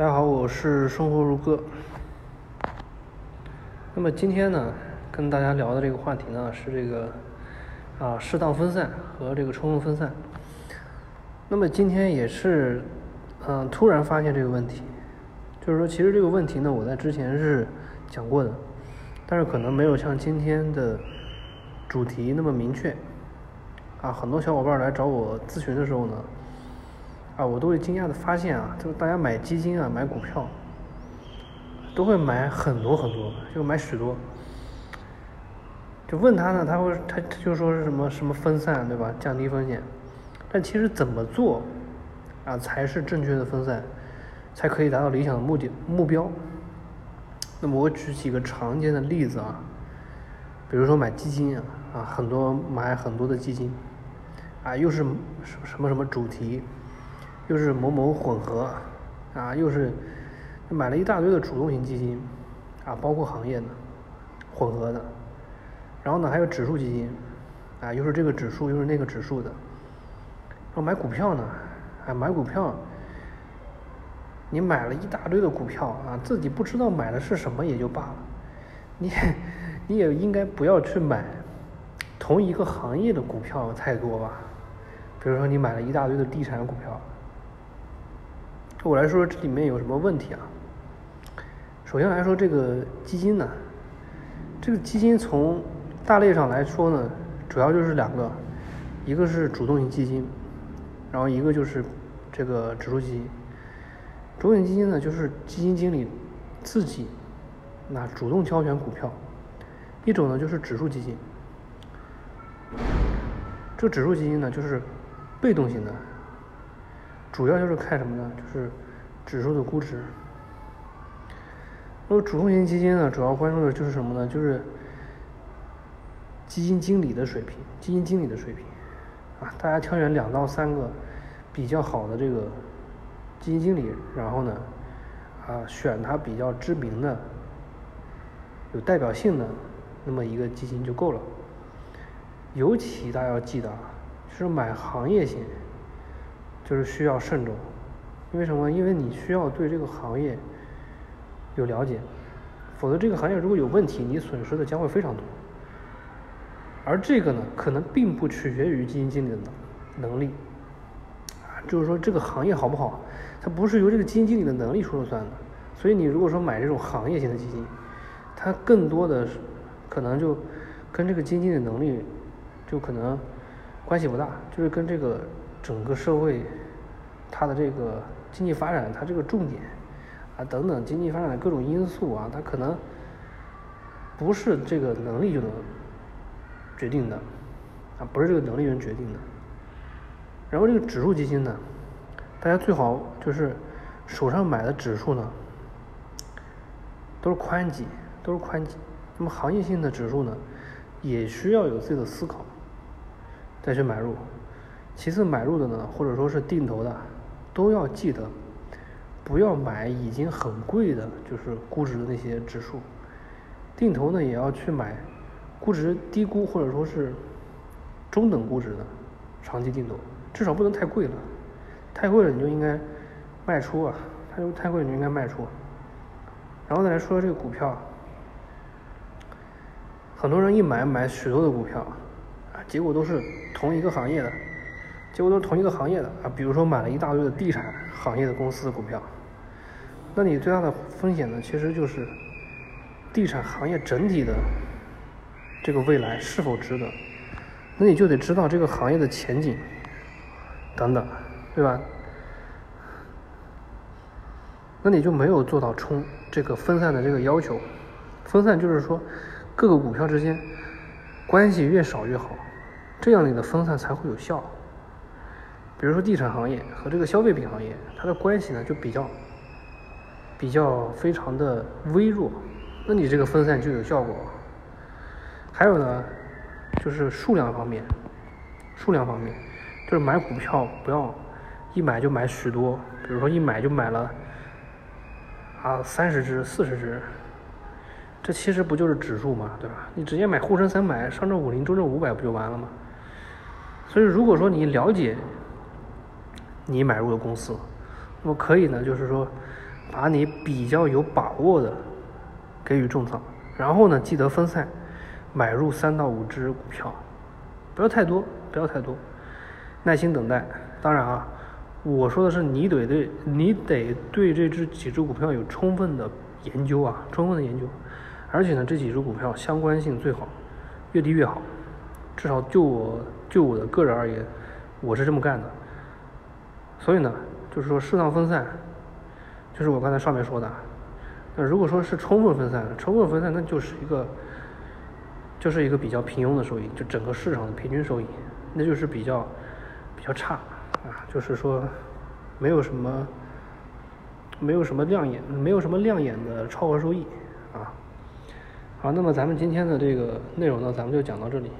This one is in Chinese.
大家好，我是生活如歌。那么今天呢，跟大家聊的这个话题呢是这个啊适当分散和这个充分分散。那么今天也是嗯突然发现这个问题，就是说其实这个问题呢我在之前是讲过的，但是可能没有像今天的主题那么明确。啊，很多小伙伴来找我咨询的时候呢。啊，我都会惊讶的发现啊，就是大家买基金啊，买股票，都会买很多很多，就买许多。就问他呢，他会他他就说是什么什么分散，对吧？降低风险。但其实怎么做啊才是正确的分散，才可以达到理想的目的目标？那么我举几个常见的例子啊，比如说买基金啊，啊很多买很多的基金，啊又是什么什么主题？又是某某混合，啊，又是买了一大堆的主动型基金，啊，包括行业的混合的，然后呢还有指数基金，啊，又是这个指数又是那个指数的，然后买股票呢，啊，买股票，你买了一大堆的股票啊，自己不知道买的是什么也就罢了，你你也应该不要去买同一个行业的股票太多吧，比如说你买了一大堆的地产股票。对我来说这里面有什么问题啊？首先来说这个基金呢，这个基金从大类上来说呢，主要就是两个，一个是主动型基金，然后一个就是这个指数基金。主动型基金呢，就是基金经理自己那主动挑选股票；一种呢就是指数基金。这指数基金呢，就是被动型的。主要就是看什么呢？就是指数的估值。那么主动型基金呢，主要关注的就是什么呢？就是基金经理的水平，基金经理的水平啊。大家挑选两到三个比较好的这个基金经理，然后呢，啊，选他比较知名的、有代表性的那么一个基金就够了。尤其大家要记得啊，就是买行业型。就是需要慎重，因为什么？因为你需要对这个行业有了解，否则这个行业如果有问题，你损失的将会非常多。而这个呢，可能并不取决于基金经理的能力，啊，就是说这个行业好不好，它不是由这个基金经理的能力说了算的。所以你如果说买这种行业型的基金，它更多的可能就跟这个基金经理能力就可能关系不大，就是跟这个。整个社会，它的这个经济发展，它这个重点啊等等经济发展的各种因素啊，它可能不是这个能力就能决定的啊，不是这个能力能决定的。然后这个指数基金呢，大家最好就是手上买的指数呢都是宽基，都是宽基。那么行业性的指数呢，也需要有自己的思考再去买入。其次买入的呢，或者说是定投的，都要记得不要买已经很贵的，就是估值的那些指数。定投呢，也要去买估值低估或者说是中等估值的长期定投，至少不能太贵了。太贵了你就应该卖出啊，它就太贵你就应该卖出。然后再来说这个股票，很多人一买买许多的股票啊，结果都是同一个行业的。结果都是同一个行业的啊，比如说买了一大堆的地产行业的公司的股票，那你最大的风险呢，其实就是地产行业整体的这个未来是否值得？那你就得知道这个行业的前景等等，对吧？那你就没有做到冲这个分散的这个要求。分散就是说各个股票之间关系越少越好，这样你的分散才会有效。比如说地产行业和这个消费品行业，它的关系呢就比较比较非常的微弱，那你这个分散就有效果。还有呢，就是数量方面，数量方面，就是买股票不要一买就买许多，比如说一买就买了啊三十只、四十只，这其实不就是指数嘛，对吧？你直接买沪深三百、上证五零、中证五百不就完了吗？所以如果说你了解。你买入的公司，那么可以呢，就是说，把你比较有把握的给予重仓，然后呢，记得分散买入三到五只股票，不要太多，不要太多，耐心等待。当然啊，我说的是你得对，你得对这只几只股票有充分的研究啊，充分的研究。而且呢，这几只股票相关性最好，越低越好。至少就我就我的个人而言，我是这么干的。所以呢，就是说适当分散，就是我刚才上面说的。那如果说是充分分散，充分分散那就是一个，就是一个比较平庸的收益，就整个市场的平均收益，那就是比较比较差啊，就是说没有什么没有什么亮眼，没有什么亮眼的超额收益啊。好，那么咱们今天的这个内容呢，咱们就讲到这里。